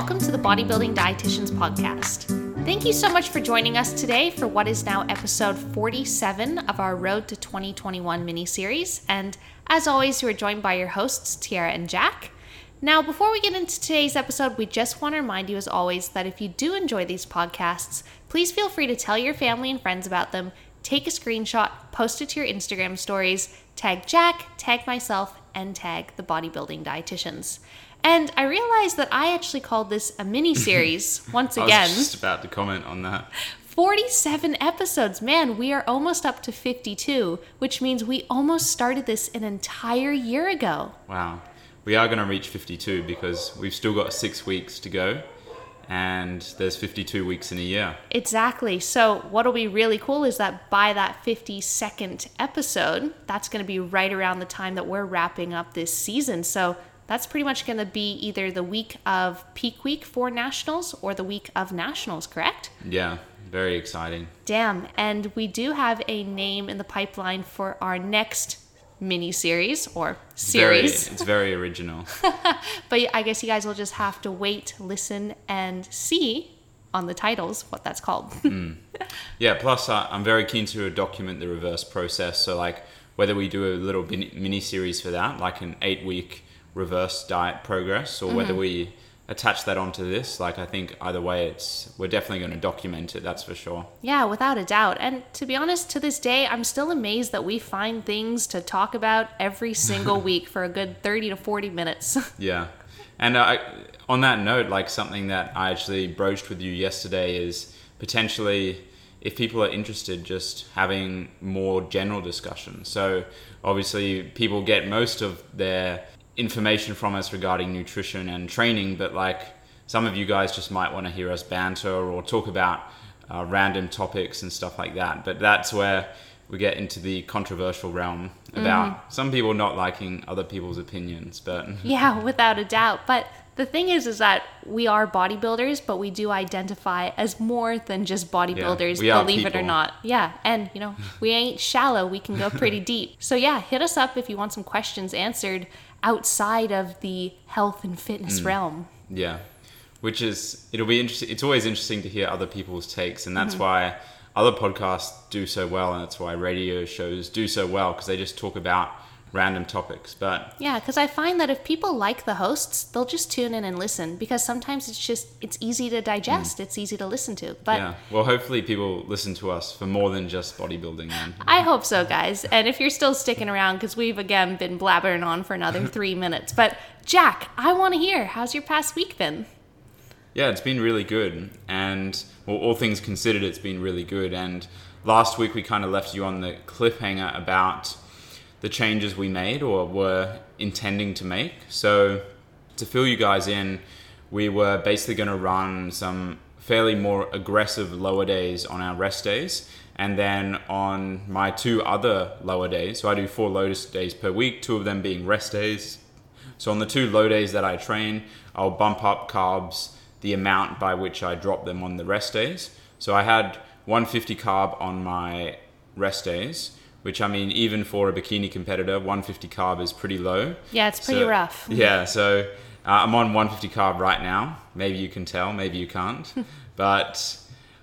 welcome to the Bodybuilding Dietitians Podcast. Thank you so much for joining us today for what is now episode 47 of our Road to 2021 mini series. And as always, you are joined by your hosts, Tyarra and Jack. Now, before we get into today's episode, we just want to remind you, as always, that if you do enjoy these podcasts, please feel free to tell your family and friends about them, take a screenshot, post it to your Instagram stories, tag Jack, tag myself, and tag the bodybuilding dietitians. And I realized that I actually called this a mini series once again. I was just about to comment on that. 47 episodes. Man, we are almost up to 52, which means we almost started this an entire year ago. Wow. We are going to reach 52 because we've still got six weeks to go, and there's 52 weeks in a year. Exactly. So, what'll be really cool is that by that 52nd episode, that's going to be right around the time that we're wrapping up this season. So, that's pretty much going to be either the week of peak week for nationals or the week of nationals, correct? Yeah, very exciting. Damn. And we do have a name in the pipeline for our next mini series or Very, series. it's very original. But I guess you guys will just have to wait, listen, and see on the titles what that's called. Yeah, plus uh, I'm very keen to document the reverse process. So, like, whether we do a little mini series for that, like an eight week reverse diet progress, or whether we attach that onto this, like, I think either way, it's we're definitely going to document it. That's for sure. yeah, without a doubt. And to be honest, to this day, I'm still amazed that we find things to talk about every single week for a good 30 to 40 minutes. Yeah, and uh, I, on that note, like something that I actually broached with you yesterday is potentially if people are interested, just having more general discussion. So obviously, people get most of their information from us regarding nutrition and training, but like some of you guys just might want to hear us banter or talk about uh, random topics and stuff like that. But that's where we get into the controversial realm about some people not liking other people's opinions, but yeah, without a doubt. But the thing is, is that we are bodybuilders, but we do identify as more than just bodybuilders, are believe it or not. Yeah, and you know, we ain't shallow. We can go pretty deep. So yeah, hit us up if you want some questions answered outside of the health and Mm. fitness realm. Yeah, which is it'll be interesting. It's always interesting to hear other people's takes, and that's why other podcasts do so well, and that's why radio shows do so well because they just talk about random topics. But Yeah, because I find that if people like the hosts, they'll just tune in and listen because sometimes it's just it's easy to digest, it's easy to listen to. But yeah, well, hopefully people listen to us for more than just bodybuilding. Then I hope so, guys. And if you're still sticking around, because we've again been blabbering on for another three minutes. But Jack, I want to hear how's your past week been? Yeah, it's been really good, and well, all things considered, it's been really good. And last week we kind of left you on the cliffhanger about the changes we made or were intending to make. So to fill you guys in, we were basically going to run some fairly more aggressive lower days on our rest days. And then on my two other lower days, so I do four low days per week, two of them being rest days. So on the two low days that I train, I'll bump up carbs the amount by which I drop them on the rest days. So I had 150 carb on my rest days, which I mean, even for a bikini competitor, 150 carb is pretty low. Yeah, it's pretty So- rough. Yeah, so uh, I'm on 150 carb right now. Maybe you can tell, maybe you can't. but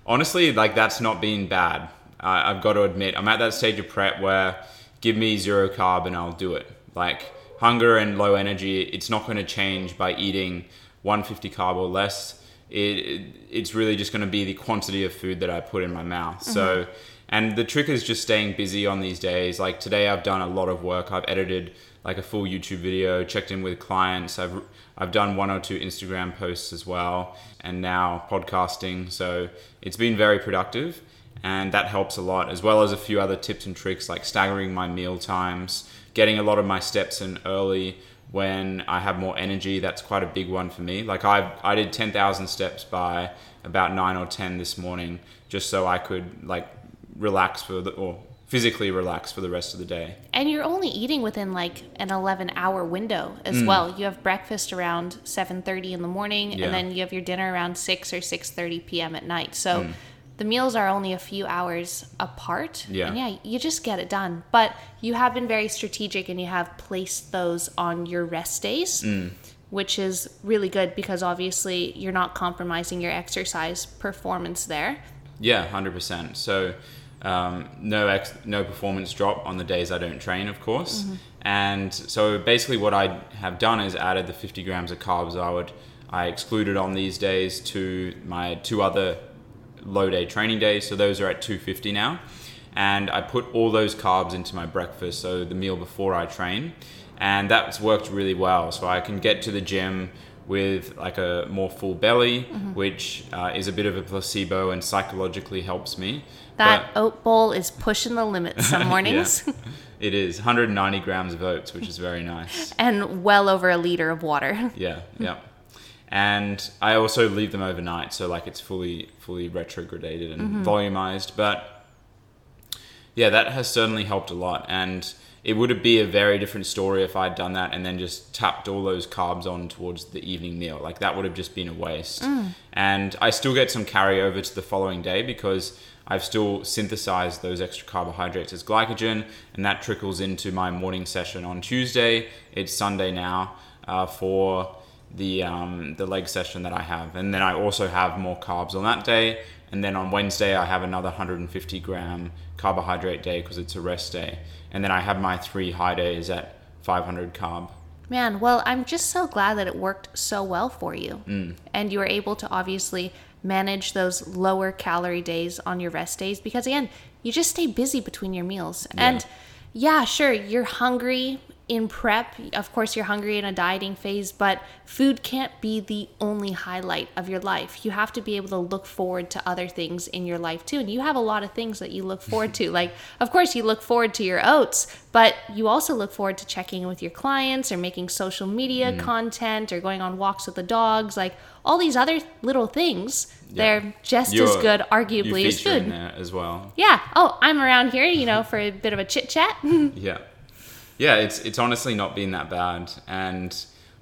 honestly, like that's not been bad. I I've got to admit, I'm at that stage of prep where give me zero carb and I'll do it. Like hunger and low energy, it's not going to change by eating 150 carb or less. It, it it's really just going to be the quantity of food that I put in my mouth. So. And the trick is just staying busy on these days. Like today, I've done a lot of work. I've edited like a full YouTube video, checked in with clients. I've I've done one or two Instagram posts as well, and now podcasting. So it's been very productive, and that helps a lot, as well as a few other tips and tricks like staggering my meal times, getting a lot of my steps in early when I have more energy. That's quite a big one for me. Like I I did ten thousand steps by about nine or ten this morning, just so I could like relax for the or physically relax for the rest of the day. And you're only eating within like an 11 hour window as Mm. well. You have breakfast around 7:30 in the morning Yeah. and then you have your dinner around 6 or 6:30 p.m. at night. So Mm. the meals are only a few hours apart. Yeah. And yeah, you just get it done. But you have been very strategic and you have placed those on your rest days. Mm. which is really good because obviously you're not compromising your exercise performance there. Yeah, hundred percent. So um, no ex- no performance drop on the days I don't train, of course. And so basically, what I have done is added the 50 grams of carbs I would I excluded on these days to my two other low day training days. So those are at 250 now, and I put all those carbs into my breakfast, so the meal before I train, and that's worked really well. So I can get to the gym with like a more full belly, which uh, is a bit of a placebo and psychologically helps me. That But- oat bowl is pushing the limits some mornings yeah, it is 190 grams of oats, which is very nice. and well over a liter of water. Yeah, yeah. And I also leave them overnight, so like it's fully fully retrogradated and volumized. But yeah, that has certainly helped a lot. And it would be a very different story if I'd done that and then just tapped all those carbs on towards the evening meal. Like that would have just been a waste. And I still get some carryover to the following day because I've still synthesized those extra carbohydrates as glycogen, and that trickles into my morning session on Tuesday. It's Sunday now uh, for the um, the leg session that I have, and then I also have more carbs on that day. And then on Wednesday I have another 150 gram carbohydrate day because it's a rest day, and then I have my three high days at 500 carb. Man, well, I'm just so glad that it worked so well for you. Mm. And you were able to obviously manage those lower calorie days on your rest days because, again, you just stay busy between your meals. And yeah, sure, you're hungry in prep. Of course, you're hungry in a dieting phase, but food can't be the only highlight of your life. You have to be able to look forward to other things in your life too. And you have a lot of things that you look forward to. Like, of course, you look forward to your oats, but you also look forward to checking in with your clients or making social media content or going on walks with the dogs. Like, all these other little things, they're just as You're- good, you arguably, as food. as well. Yeah. Oh, I'm around here, you know, for a bit of a chit chat. Yeah. Yeah, it's it's honestly not been that bad. And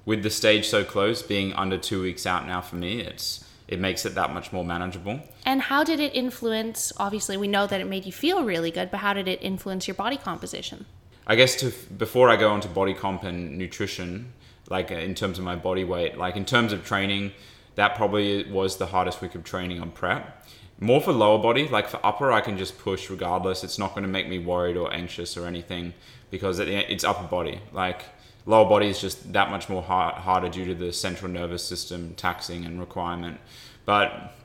with the stage so close, being under two weeks out now for me, it's it makes it that much more manageable. and how did it influence? Obviously, we know that it made you feel really good, but how did it influence your body composition? I guess to before I go on to body comp and nutrition, like uh, in terms of my body weight, like in terms of training, that probably was the hardest week of training on prep. More for lower body, like for upper, I can just push regardless. It's not going to make me worried or anxious or anything because it's upper body. Like lower body is just that much more hard, harder due to the central nervous system taxing and requirement. But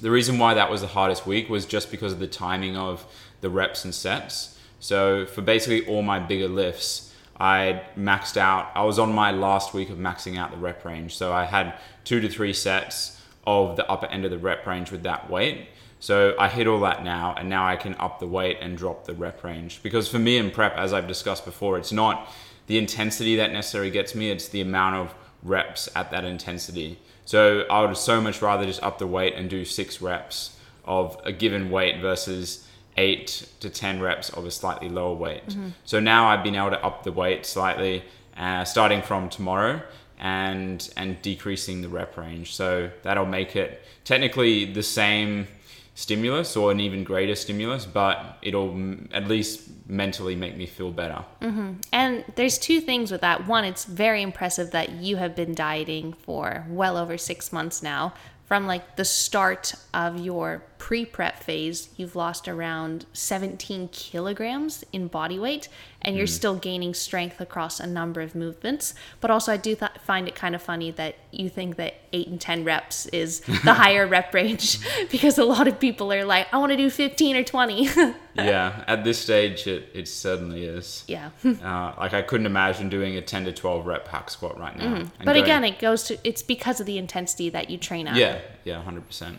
the reason why that was the hardest week was just because of the timing of the reps and sets. So for basically all my bigger lifts, I maxed out. I was on my last week of maxing out the rep range. So I had two to three sets of the upper end of the rep range with that weight. So I hit all that now, and now I can up the weight and drop the rep range. Because for me in prep, as I've discussed before, it's not the intensity that necessarily gets me, it's the amount of reps at that intensity. So I would so much rather just up the weight and do six reps of a given weight versus eight to 10 reps of a slightly lower weight. So now I've been able to up the weight slightly, uh, starting from tomorrow and, and decreasing the rep range. So that'll make it technically the same stimulus or an even greater stimulus, but it'll m- at least mentally make me feel better. Mm-hmm. And there's two things with that. One, it's very impressive that you have been dieting for well over six months now. From like the start of your pre prep phase, you've lost around 17 kilograms in body weight, and you're still gaining strength across a number of movements. But also, I do th- find it kind of funny that you think that eight and 10 reps is the higher rep range because a lot of people are like, I want to do 15 or 20. yeah, at this stage, it, it certainly is. yeah. Uh, like I couldn't imagine doing a 10 to 12 rep hack squat right now. Mm-hmm. But going- again, it goes to it's because of the intensity that you train at. yeah, yeah, 100%.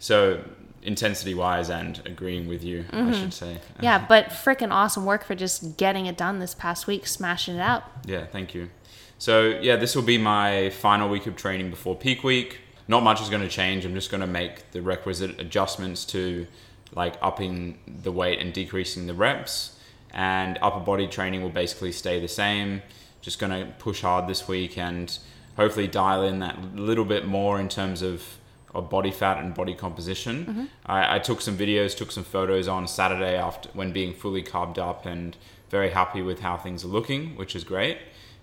So intensity wise and agreeing with you, I mm-hmm. should say. Yeah, but freaking awesome work for just getting it done this past week, smashing it out. Yeah, thank you. So yeah, this will be my final week of training before peak week. Not much is going to change. I'm just going to make the requisite adjustments to like upping the weight and decreasing the reps. And upper body training will basically stay the same. Just going to push hard this week and hopefully dial in that little bit more in terms of, of body fat and body composition. Mm-hmm. I, I took some videos, took some photos on Saturday after when being fully carved up and very happy with how things are looking, which is great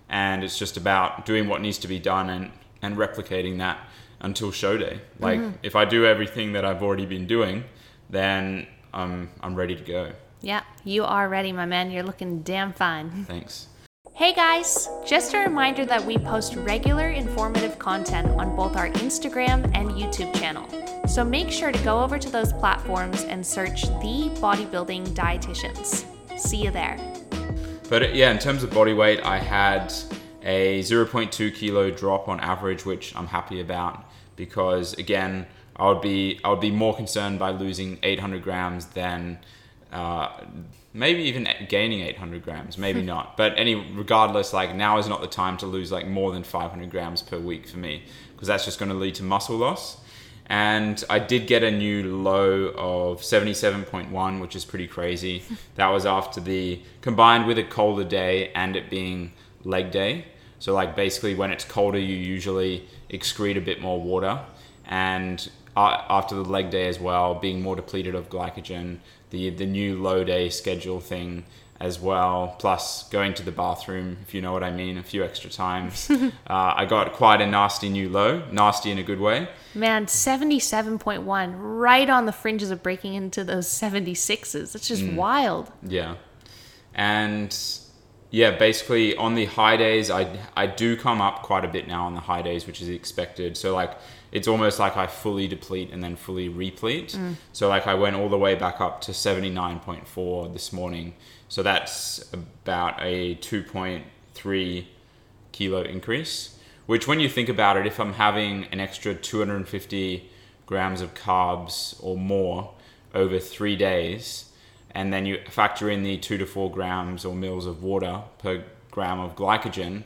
and it's just about doing what needs to be done and and replicating that until show day. Mm-hmm. Like if I do everything that I've already been doing, then I'm I'm ready to go. Yeah, you are ready, my man. You're looking damn fine. Thanks. Hey guys! Just a reminder that we post regular informative content on both our Instagram and YouTube channel. So make sure to go over to those platforms and search The Bodybuilding Dietitians. See you there. But uh, yeah, in terms of body weight, I had a 0.2 kilo drop on average, which I'm happy about because again, I would be I would be more concerned by losing 800 grams than uh, maybe even gaining 800 grams, maybe not. But any regardless, like now is not the time to lose like more than 500 grams per week for me because that's just going to lead to muscle loss. And I did get a new low of 77.1, which is pretty crazy. that was after the combined with a colder day and it being leg day. So like basically when it's colder, you usually excrete a bit more water, and after the leg day as well, being more depleted of glycogen, the the new low day schedule thing as well, plus going to the bathroom, if you know what I mean, a few extra times. uh, I got quite a nasty new low, nasty in a good way. Man, 77.1, right on the fringes of breaking into those 76s. It's just wild. Yeah. And yeah, basically on the high days, I, I do come up quite a bit now on the high days, which is expected. So, like, it's almost like I fully deplete and then fully replete. Mm. So, like, I went all the way back up to 79.4 this morning. So, that's about a 2.3 kilo increase, which, when you think about it, if I'm having an extra 250 grams of carbs or more over three days, and then you factor in the two to four grams or mils of water per gram of glycogen,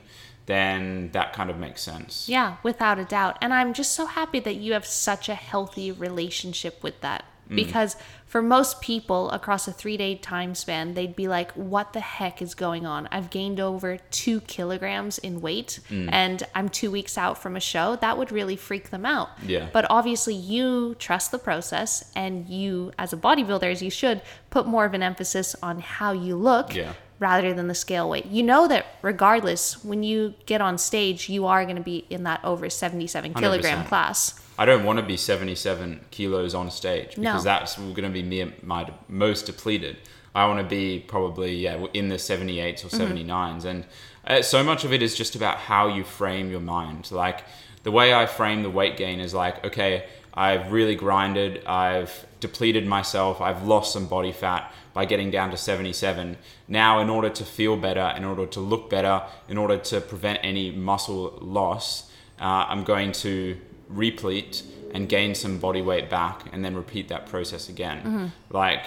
then that kind of makes sense. Yeah, without a doubt. And I'm just so happy that you have such a healthy relationship with that. Mm. Because for most people across a three day time span, they'd be like, What the heck is going on? I've gained over two kilograms in weight mm. and I'm two weeks out from a show. That would really freak them out. Yeah. But obviously, you trust the process and you, as a bodybuilder, as you should, put more of an emphasis on how you look Yeah. Rather than the scale weight. You know that regardless, when you get on stage, you are going to be in that over 77 kilogram 100%. class. I don't want to be 77 kilos on stage No. because that's going to be me my most depleted. I want to be probably yeah in the 78s or 79s, and uh, so much of it is just about how you frame your mind. Like the way I frame the weight gain is like, okay, I've really grinded, I've depleted myself, I've lost some body fat by getting down to 77. Now, in order to feel better, in order to look better, in order to prevent any muscle loss, uh, I'm going to replete and gain some body weight back and then repeat that process again. Like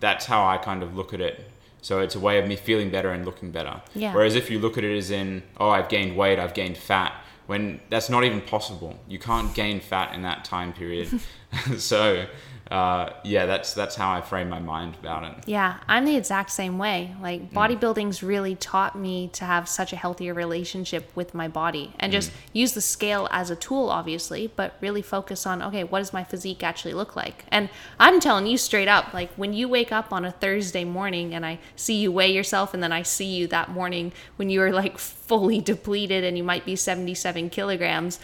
that's how I kind of look at it. So it's a way of me feeling better and looking better. Yeah. Whereas if you look at it as in, oh, I've gained weight, I've gained fat, when that's not even possible. You can't gain fat in that time period. so uh, yeah, that's that's how I frame my mind about it. Yeah, I'm the exact same way. Like Mm. bodybuilding's really taught me to have such a healthier relationship with my body and just Mm. use the scale as a tool obviously, but really focus on okay, what does my physique actually look like? And I'm telling you straight up, like when you wake up on a Thursday morning and I see you weigh yourself and then I see you that morning when you are like fully depleted and you might be 77 kilograms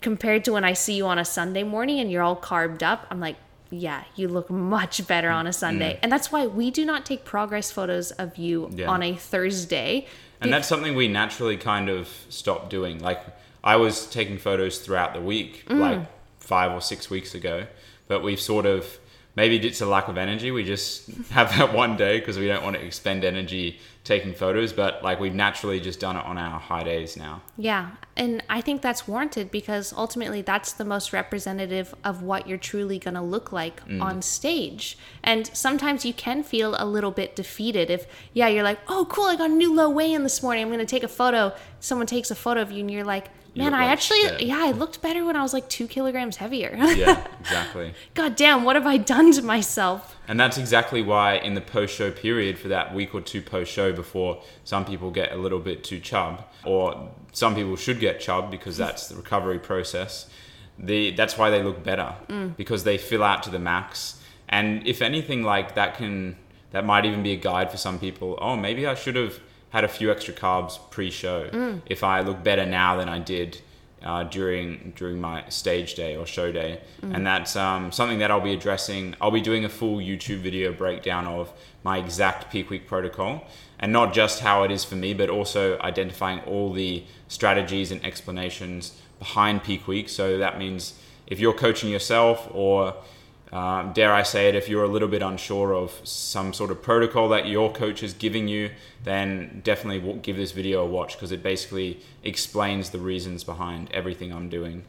compared to when I see you on a Sunday morning and you're all carved up, I'm like, yeah, you look much better on a mm, Sunday. Mm. And that's why we do not take progress photos of you Yeah. on a Thursday. And that's something we naturally kind of stopped doing. Like I was taking photos throughout the week, mm. like five or six weeks ago, but we've sort of maybe it's a lack of energy. We just have that one day because we don't want to expend energy taking photos, but like we've naturally just done it on our high days now. Yeah. And I think that's warranted because ultimately that's the most representative of what you're truly going to look like mm. on stage. And sometimes you can feel a little bit defeated if, yeah, you're like, oh, cool, I got a new low weigh in this morning. I'm going to take a photo. Someone takes a photo of you and you're like, man, I like actually, shit." yeah, I looked better when I was like two kilograms heavier. Yeah, exactly. God damn, what have I done to myself? And that's exactly why in the post show period for that week or two post show before some people get a little bit too chub or some people should get chub because that's the recovery process. The that's why they look better mm. because they fill out to the max. And if anything like that can that might even be a guide for some people. Oh, maybe I should have had a few extra carbs pre-show. If I look better now than I did uh, during during my stage day or show day, and that's um, something that I'll be addressing. I'll be doing a full YouTube video breakdown of my exact peak week protocol, and not just how it is for me, but also identifying all the strategies and explanations behind peak week. So that means if you're coaching yourself or um, dare I say it, if you're a little bit unsure of some sort of protocol that your coach is giving you, then definitely give this video a watch because it basically explains the reasons behind everything I'm doing.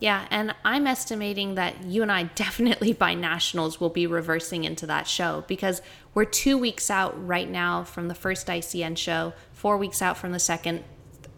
Yeah, and I'm estimating that you and I definitely by nationals will be reversing into that show because we're two weeks out right now from the first ICN show, four weeks out from the second,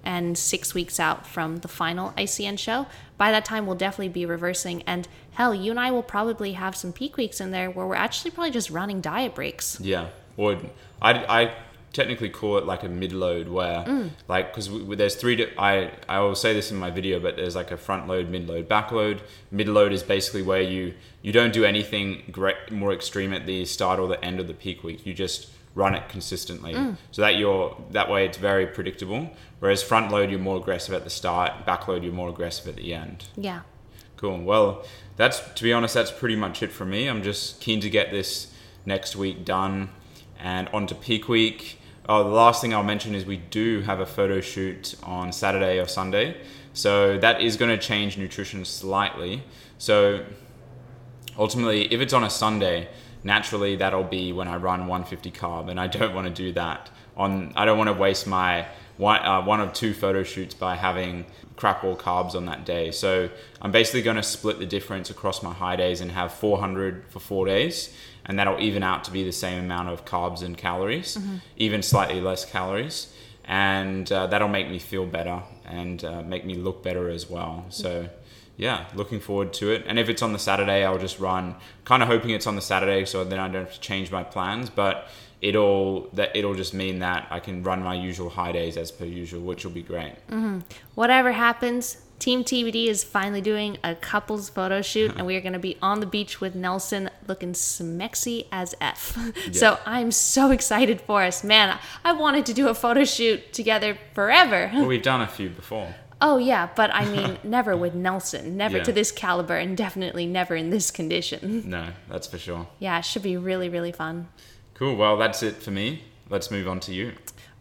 and six weeks out from the final ICN show. By that time, we'll definitely be reversing. And hell, you and I will probably have some peak weeks in there where we're actually probably just running diet breaks. Yeah, or I, I technically call it like a mid load where mm. like because there's three. di- I I will say this in my video, but there's like a front load, mid load, back load. Mid load is basically where you you don't do anything great more extreme at the start or the end of the peak week. You just run it consistently mm. so that you're that way it's very predictable whereas front load you're more aggressive at the start back load you're more aggressive at the end Yeah. Cool. Well, that's to be honest, that's pretty much it for me. I'm just keen to get this next week done and on to peak week. Oh, the last thing I'll mention is we do have a photo shoot on Saturday or Sunday. So that is going to change nutrition slightly. So ultimately, if it's on a Sunday, naturally that'll be when I run 150 carb, and I don't want to do that. On I don't want to waste my one, uh, one of two photo shoots by having crap all carbs on that day. So I'm basically going to split the difference across my high days and have 400 for four days, and that'll even out to be the same amount of carbs and calories, even slightly less calories, and uh, that'll make me feel better and uh, make me look better as well. So yeah, looking forward to it. And if it's on the Saturday, I'll just run. Kind of hoping it's on the Saturday, so then I don't have to change my plans. But it'll that it'll just mean that I can run my usual high days as per usual, which will be great. Mm-hmm. Whatever happens, Team TBD is finally doing a couples photo shoot, and we are going to be on the beach with Nelson looking smexy as F. So I'm so excited for us. Man, I wanted to do a photo shoot together forever. Well, we've done a few before. Oh, yeah, but I mean, never with Nelson, never Yeah. to this caliber, and definitely never in this condition. No, that's for sure. Yeah, it should be really, really fun. Cool. Well, that's it for me. Let's move on to you.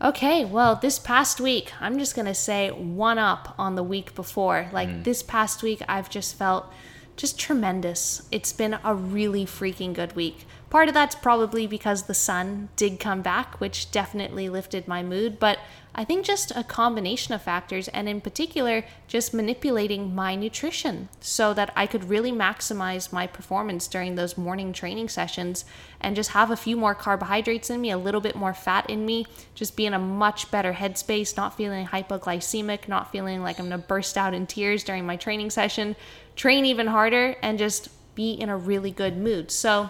Okay, well, this past week, I'm just going to say one up on the week before. Like hmm. this past week, I've just felt just tremendous. It's been a really freaking good week. Part of that's probably because the sun did come back, which definitely lifted my mood, but I think just a combination of factors, and in particular, just manipulating my nutrition so that I could really maximize my performance during those morning training sessions and just have a few more carbohydrates in me, a little bit more fat in me, just be in a much better headspace, not feeling hypoglycemic, not feeling like I'm gonna burst out in tears during my training session, train even harder, and just be in a really good mood. So,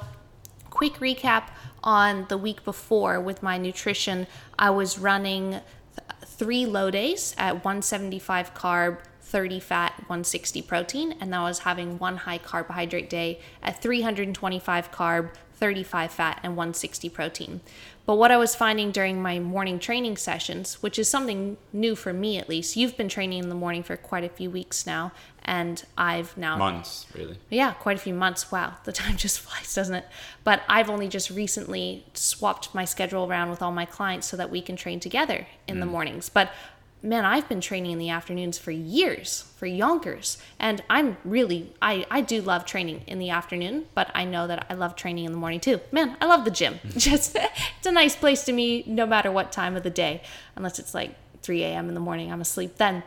quick recap on the week before with my nutrition i was running three low days at 175 carb 30 fat 160 protein. And i was having one high carbohydrate day at 325 carb 35 fat and 160 protein. But what i was finding during my morning training sessions which is something new for me at least you've been training in the morning for quite a few weeks now and i've now Months, really. yeah, quite a few months. Wow, the time just flies, doesn't it? But I've only just recently swapped my schedule around with all my clients so that we can train together in the mm. mornings. But man, I've been training in the afternoons for years, for yonkers. And I'm really, I, I do love training in the afternoon, but I know that I love training in the morning too. Man, I love the gym. Mm. Just, it's a nice place to me no matter what time of the day, unless it's like 3 a.m. in the morning, I'm asleep then.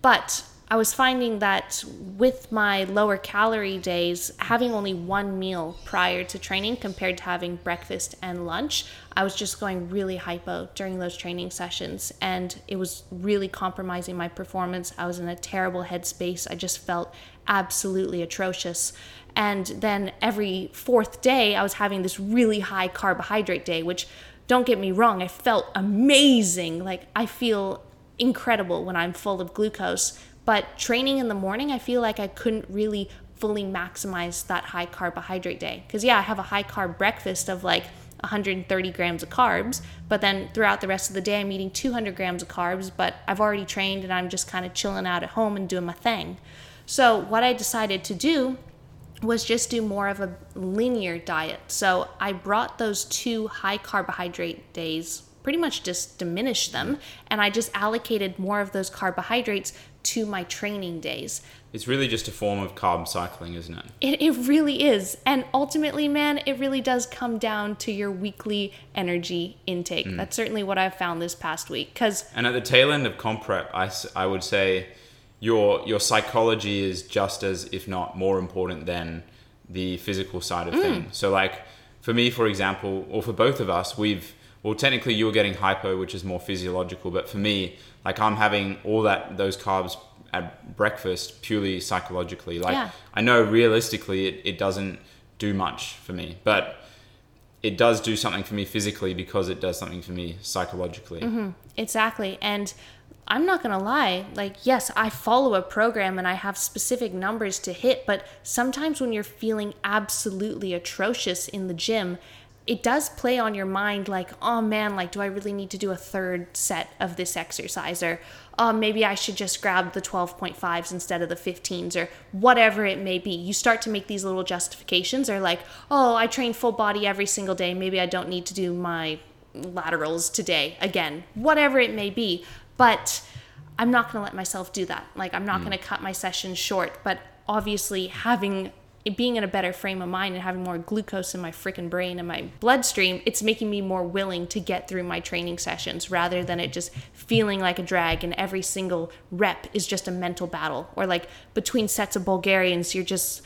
But I was finding that with my lower calorie days, having only one meal prior to training compared to having breakfast and lunch, I was just going really hypo during those training sessions. And it was really compromising my performance. I was in a terrible headspace. I just felt absolutely atrocious. And then every fourth day, I was having this really high carbohydrate day, which don't get me wrong, I felt amazing. Like, I feel incredible when I'm full of glucose. But training in the morning, I feel like I couldn't really fully maximize that high carbohydrate day. Because, yeah, I have a high carb breakfast of like 130 grams of carbs, but then throughout the rest of the day, I'm eating 200 grams of carbs, but I've already trained and I'm just kind of chilling out at home and doing my thing. So, what I decided to do was just do more of a linear diet. So, I brought those two high carbohydrate days, pretty much just diminished them, and I just allocated more of those carbohydrates to my training days. It's really just a form of carb cycling, isn't it? It, it really is. And ultimately, man, it really does come down to your weekly energy intake. Mm. That's certainly what I've found this past week. Cause, and at the tail end of comp prep, I, I would say your, your psychology is just as, if not more important than the physical side of mm. things. So, like, for me, for example, or for both of us, we've, well, technically you're getting hypo, which is more physiological, but for me, like I'm having all that, those carbs at breakfast purely psychologically. Like yeah. I know realistically it, it doesn't do much for me, but it does do something for me physically because it does something for me psychologically. Mm-hmm. Exactly. And I'm not going to lie, like, yes, I follow a program and I have specific numbers to hit, but sometimes when you're feeling absolutely atrocious in the gym it does play on your mind like, oh man, like, do I really need to do a third set of this exercise? Or, oh, maybe I should just grab the 12.5s instead of the 15s, or whatever it may be. You start to make these little justifications, or like, oh, I train full body every single day. Maybe I don't need to do my laterals today again, whatever it may be. But I'm not going to let myself do that. Like, I'm not mm. going to cut my sessions short. But obviously, having being in a better frame of mind and having more glucose in my freaking brain and my bloodstream, it's making me more willing to get through my training sessions rather than it just feeling like a drag and every single rep is just a mental battle. Or like between sets of Bulgarians, you're just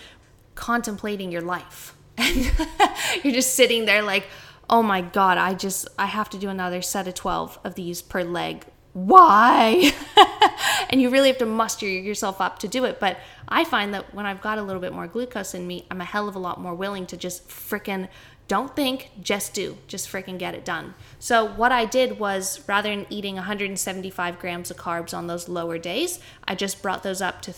contemplating your life. And you're just sitting there like, oh my God, I just, I have to do another set of 12 of these per leg why? and you really have to muster yourself up to do it. But I find that when I've got a little bit more glucose in me, I'm a hell of a lot more willing to just fricking don't think, just do. Just freaking get it done. So, what I did was rather than eating 175 grams of carbs on those lower days, I just brought those up to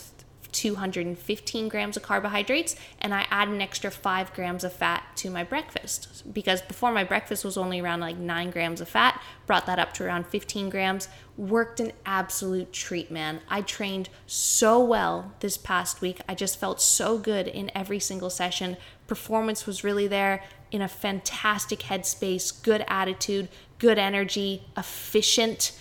215 grams of carbohydrates and I add an extra 5 grams of fat to my breakfast because before my breakfast was only around like 9 grams of fat, brought that up to around 15 grams. Worked an absolute treat, man. I trained so well this past week. I just felt so good in every single session. Performance was really there in a fantastic headspace, good attitude, good energy, efficient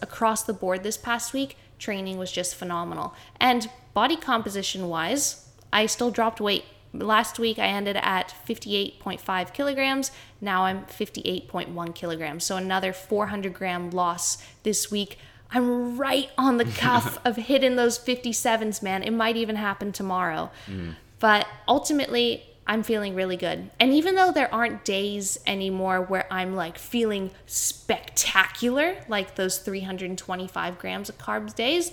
across the board this past week training was just phenomenal. And body composition wise, I still dropped weight. Last week I ended at 58.5 kilograms. Now I'm 58.1 kilograms. So another 400 gram loss this week. I'm right on the cuff of hitting those 57s, man. It might even happen tomorrow. Mm. But ultimately, I'm feeling really good. And even though there aren't days anymore where I'm like feeling spectacular, like those 325 grams of carbs days,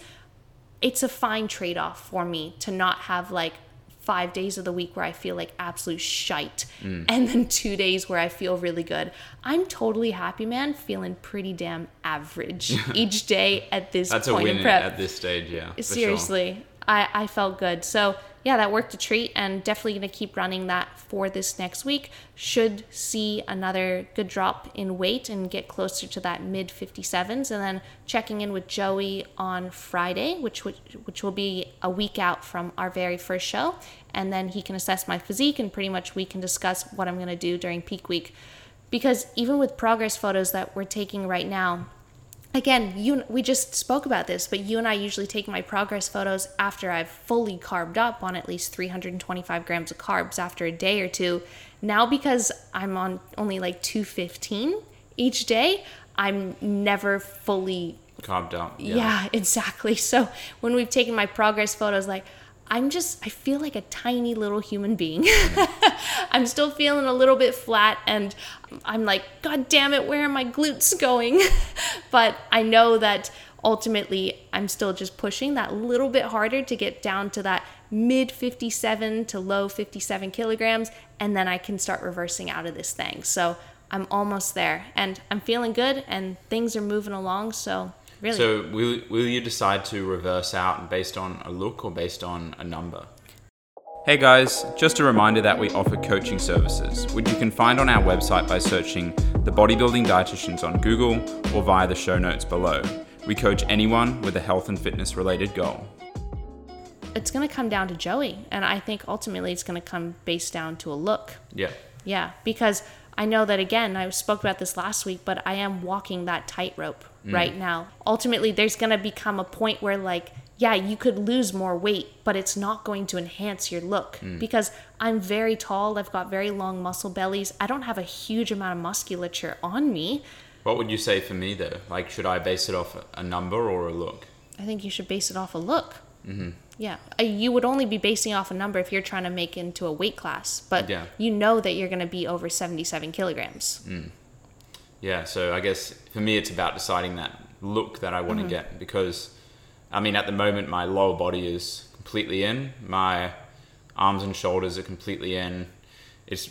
it's a fine trade off for me to not have like five days of the week where I feel like absolute shite mm. and then two days where I feel really good. I'm totally happy, man, feeling pretty damn average each day at this That's point a win in prep. at this stage, yeah. Seriously. Sure. I, I felt good. So yeah, that worked a treat and definitely going to keep running that for this next week. Should see another good drop in weight and get closer to that mid 57s. And then checking in with Joey on Friday, which, which, which will be a week out from our very first show. And then he can assess my physique and pretty much we can discuss what I'm going to do during peak week. Because even with progress photos that we're taking right now, again, you we just spoke about this, but you and I usually take my progress photos after I've fully carved up on at least 325 grams of carbs after a day or two. Now because I'm on only like 215 each day, I'm never fully carved up. Yeah. yeah, exactly. So when we've taken my progress photos like I'm just, I feel like a tiny little human being. I'm still feeling a little bit flat and I'm like, God damn it, where are my glutes going? but I know that ultimately I'm still just pushing that little bit harder to get down to that mid 57 to low 57 kilograms and then I can start reversing out of this thing. So I'm almost there and I'm feeling good and things are moving along. So Really? So will will you decide to reverse out based on a look or based on a number? Hey guys, just a reminder that we offer coaching services, which you can find on our website by searching the Bodybuilding Dietitians on Google or via the show notes below. We coach anyone with a health and fitness related goal. It's going to come down to Joey, and I think ultimately it's going to come based down to a look. Yeah. Yeah, because I know that again, I spoke about this last week, but I am walking that tightrope right now. Ultimately, there's going to become a point where, like, yeah, you could lose more weight, but it's not going to enhance your look because I'm very tall. I've got very long muscle bellies. I don't have a huge amount of musculature on me. What would you say for me though? Like, should I base it off a number or a look? I think you should base it off a look. Mm-hmm. Yeah, Uh, you would only be basing off a number if you're trying to make into a weight class, but Yeah. you know that you're going to be over 77 kilograms. Yeah, so I guess for me it's about deciding that look that I want to get because I mean at the moment my lower body is completely in, my arms and shoulders are completely in. It's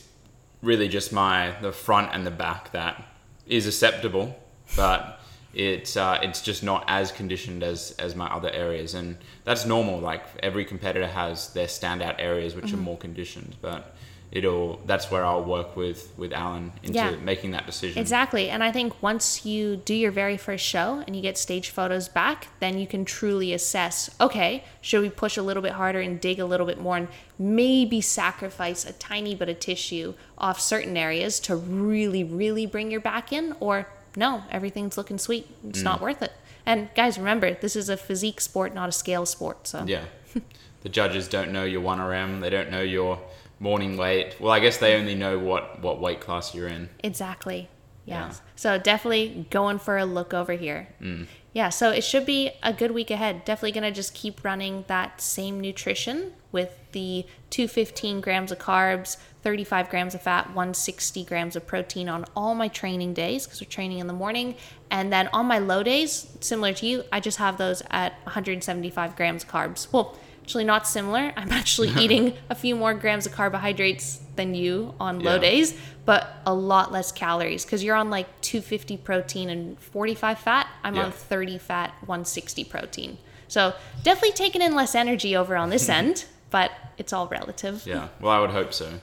really just my the front and the back that is acceptable, but it's uh, it's just not as conditioned as as my other areas, and that's normal. Like every competitor has their standout areas which are more conditioned, but it'll that's where I'll work with with Alan into Yeah. making that decision. Exactly. And I think once you do your very first show and you get stage photos back, then you can truly assess okay, should we push a little bit harder and dig a little bit more and maybe sacrifice a tiny bit of tissue off certain areas to really, really bring your back in? Or no, everything's looking sweet. It's mm. not worth it. And guys, remember, this is a physique sport, not a scale sport. So Yeah. the judges don't know your 1RM, they don't know your morning weight. Well, I guess they only know what, what weight class you're in. Exactly. Yeah. Yes. So definitely going for a look over here. Mm. Yeah. So it should be a good week ahead. Definitely going to just keep running that same nutrition with the 215 grams of carbs, 35 grams of fat, 160 grams of protein on all my training days because we're training in the morning. And then on my low days, similar to you, I just have those at 175 grams of carbs. Well, actually not similar. I'm actually eating a few more grams of carbohydrates than you on low Yeah. days, but a lot less calories because you're on like 250 protein and 45 fat. I'm Yeah. on 30 fat, 160 protein. So definitely taking in less energy over on this end, but it's all relative. Yeah. Well, I would hope so.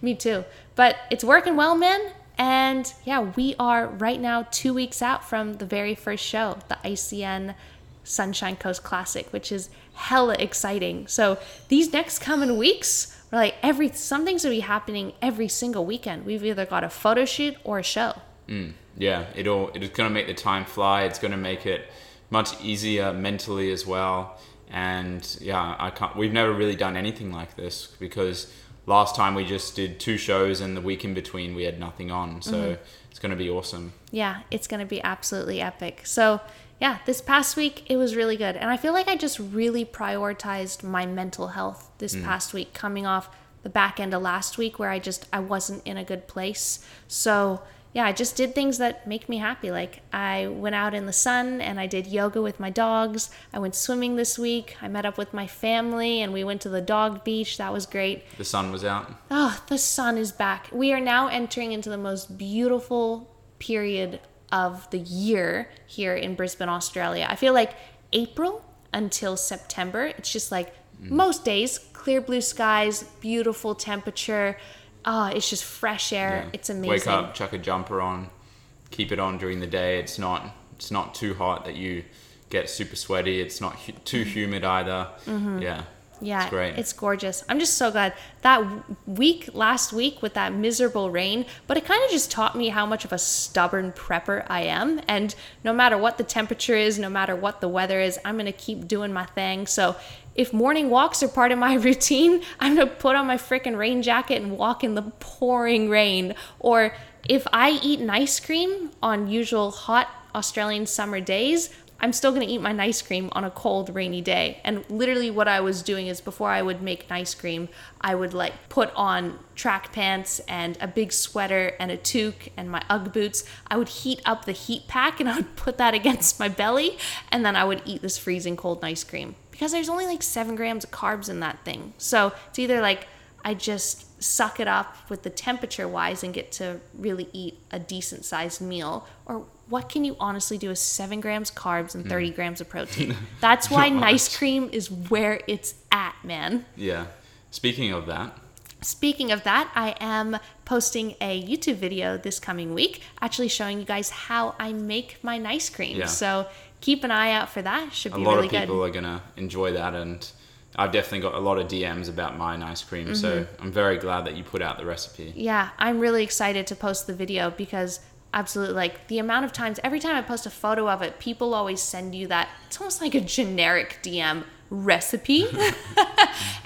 Me too. But it's working well, man. And yeah, we are right now two weeks out from the very first show, the ICN Sunshine Coast Classic, which is hella exciting. So these next coming weeks, we're like every something's gonna be happening every single weekend. We've either got a photo shoot or a show. Mm, yeah, it'll it's gonna make the time fly. It's gonna make it much easier mentally as well. And yeah, I can't. We've never really done anything like this because last time we just did two shows and the week in between we had nothing on. So mm-hmm. it's gonna be awesome. yeah, it's to be absolutely epic. So, yeah, this past week it was really good. And I feel like I just really prioritized my mental health this mm. past week coming off the back end of last week where I just I wasn't in a good place. So, yeah, I just did things that make me happy. Like I went out in the sun and I did yoga with my dogs. I went swimming this week. I met up with my family and we went to the dog beach. That was great. The sun was out. Oh, the sun is back. We are now entering into the most beautiful period of the year here in Brisbane, Australia. I feel like April until September, it's just like mm. most days, clear blue skies, beautiful temperature. Oh, it's just fresh air. Yeah. It's amazing. Wake up, chuck a jumper on, keep it on during the day. It's not it's not too hot that you get super sweaty. It's not hu- too mm-hmm. humid either. Mm-hmm. Yeah. Yeah, It's great. It's gorgeous. I'm just so glad that week last week with that miserable rain, but it kind of just taught me how much of a stubborn prepper I am. And no matter what the temperature is, no matter what the weather is, I'm gonna keep doing my thing. So if morning walks are part of my routine, I'm gonna put on my freaking rain jacket and walk in the pouring rain. Or if I eat an ice cream on usual hot Australian summer days, I'm still gonna eat my ice cream on a cold, rainy day. And literally, what I was doing is before I would make an ice cream, I would like put on track pants and a big sweater and a toque and my Ugg boots. I would heat up the heat pack and I would put that against my belly, and then I would eat this freezing cold ice cream because there's only like seven grams of carbs in that thing. So it's either like I just suck it up with the temperature wise and get to really eat a decent sized meal, or what can you honestly do with seven grams carbs and 30 grams of protein? That's why nice cream is where it's at, man. Yeah. Speaking of that, Speaking of that, I am posting a YouTube video this coming week, actually showing you guys how I make my nice cream. Yeah. So keep an eye out for that. Should be really good. a lot of people good. are gonna enjoy that, and I've definitely got a lot of DMs about mine ice cream. So Mm-hmm. I'm very glad that you put out the recipe. Yeah, I'm really excited to post the video because absolutely like the amount of times every time I post a photo of it, people always send you that it's almost like a generic DM recipe.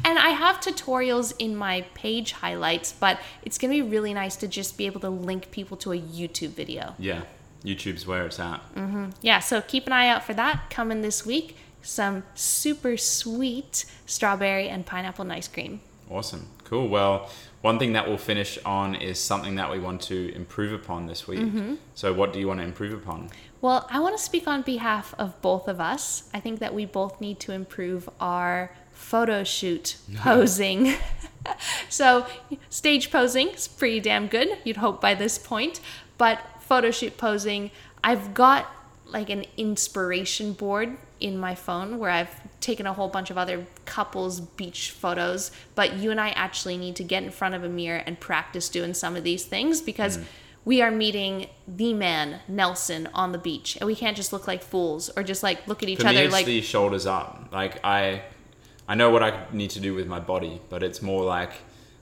and I have tutorials in my page highlights, but it's going to be really nice to just be able to link people to a YouTube video. Yeah, YouTube's where it's at. Mm-hmm, yeah, so keep an eye out for that coming this week. Some super sweet strawberry and pineapple ice cream. Awesome. Cool. Well, one thing that we'll finish on is something that we want to improve upon this week. Mm-hmm. So, what do you want to improve upon? Well, I want to speak on behalf of both of us. I think that we both need to improve our photo shoot posing. so, stage posing is pretty damn good, you'd hope by this point. But photo shoot posing, I've got like an inspiration board in my phone where I've taken a whole bunch of other couples beach photos, but you and I actually need to get in front of a mirror and practice doing some of these things because mm. we are meeting the man Nelson on the beach and we can't just look like fools or just like look at each For me, other it's like the shoulders up. Like I, I know what I need to do with my body, but it's more like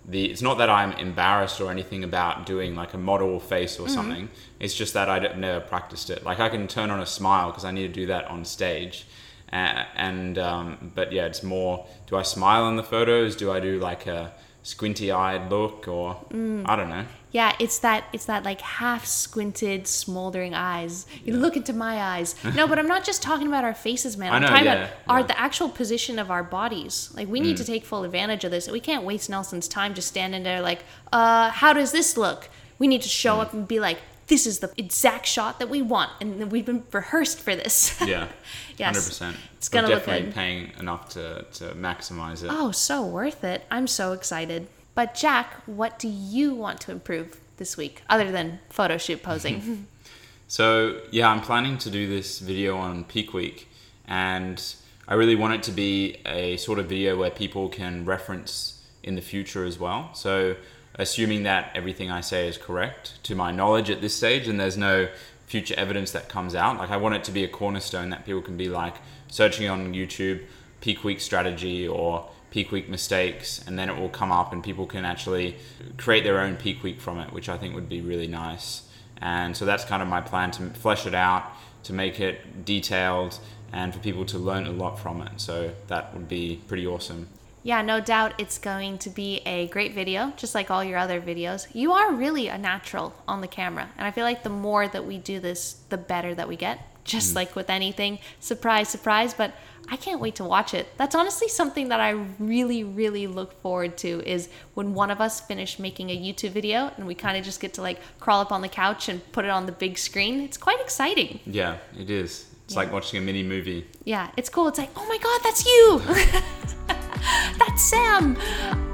the. It's not that I'm embarrassed or anything about doing like a model face Mm-hmm. or something. It's just that I've never practiced it. Like I can turn on a smile because I need to do that on stage. Uh, and um, but yeah, it's more. Do I smile in the photos? Do I do like a squinty-eyed look, or Mm. I don't know. Yeah, it's that it's that like half squinted, smoldering eyes. You look into my eyes. No, but I'm not just talking about our faces, man. I I'm know, talking yeah, about our yeah. Mm. the actual position of our bodies. Like we need to take full advantage of this. We can't waste Nelson's time just standing there like, uh, how does this look? We need to show Mm. up and be like, this is the exact shot that we want, and we've been rehearsed for this. Yeah, Yes. hundred percent. It's gonna look definitely good. paying enough to to maximize it. Oh, so worth it. I'm so excited. But Jack, what do you want to improve this week other than photo shoot posing? So yeah, I'm planning to do this video on Peak Week, and I really want it to be a sort of video where people can reference in the future as well. So assuming that everything I say is correct to my knowledge at this stage, and there's no future evidence that comes out, like I want it to be a cornerstone that people can be like searching on YouTube Peak Week strategy or peak week mistakes and then it will come up and people can actually create their own peak week from it which i think would be really nice. And so that's kind of my plan to flesh it out to make it detailed and for people to learn a lot from it. So that would be pretty awesome Yeah, no doubt it's going to be a great video, just like all your other videos. You are really a natural on the camera, and I feel like the more that we do this, the better that we get. Just mm. like with anything, surprise, surprise, but I can't wait to watch it. That's honestly something that I really, really look forward to is when one of us finish making a YouTube video and we kind of just get to like crawl up on the couch and put it on the big screen. It's quite exciting. yeah it is it's like watching a mini movie Yeah, it's cool. It's like, oh my god, that's you! that's Sam!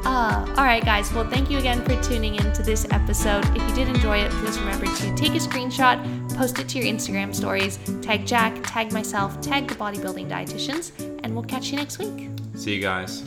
Uh, all right, guys. Well, thank you again for tuning in to this episode. If you did enjoy it, please remember to take a screenshot, post it to your Instagram stories, tag Jack, tag myself, tag the bodybuilding dietitians, and we'll catch you next week. see you guys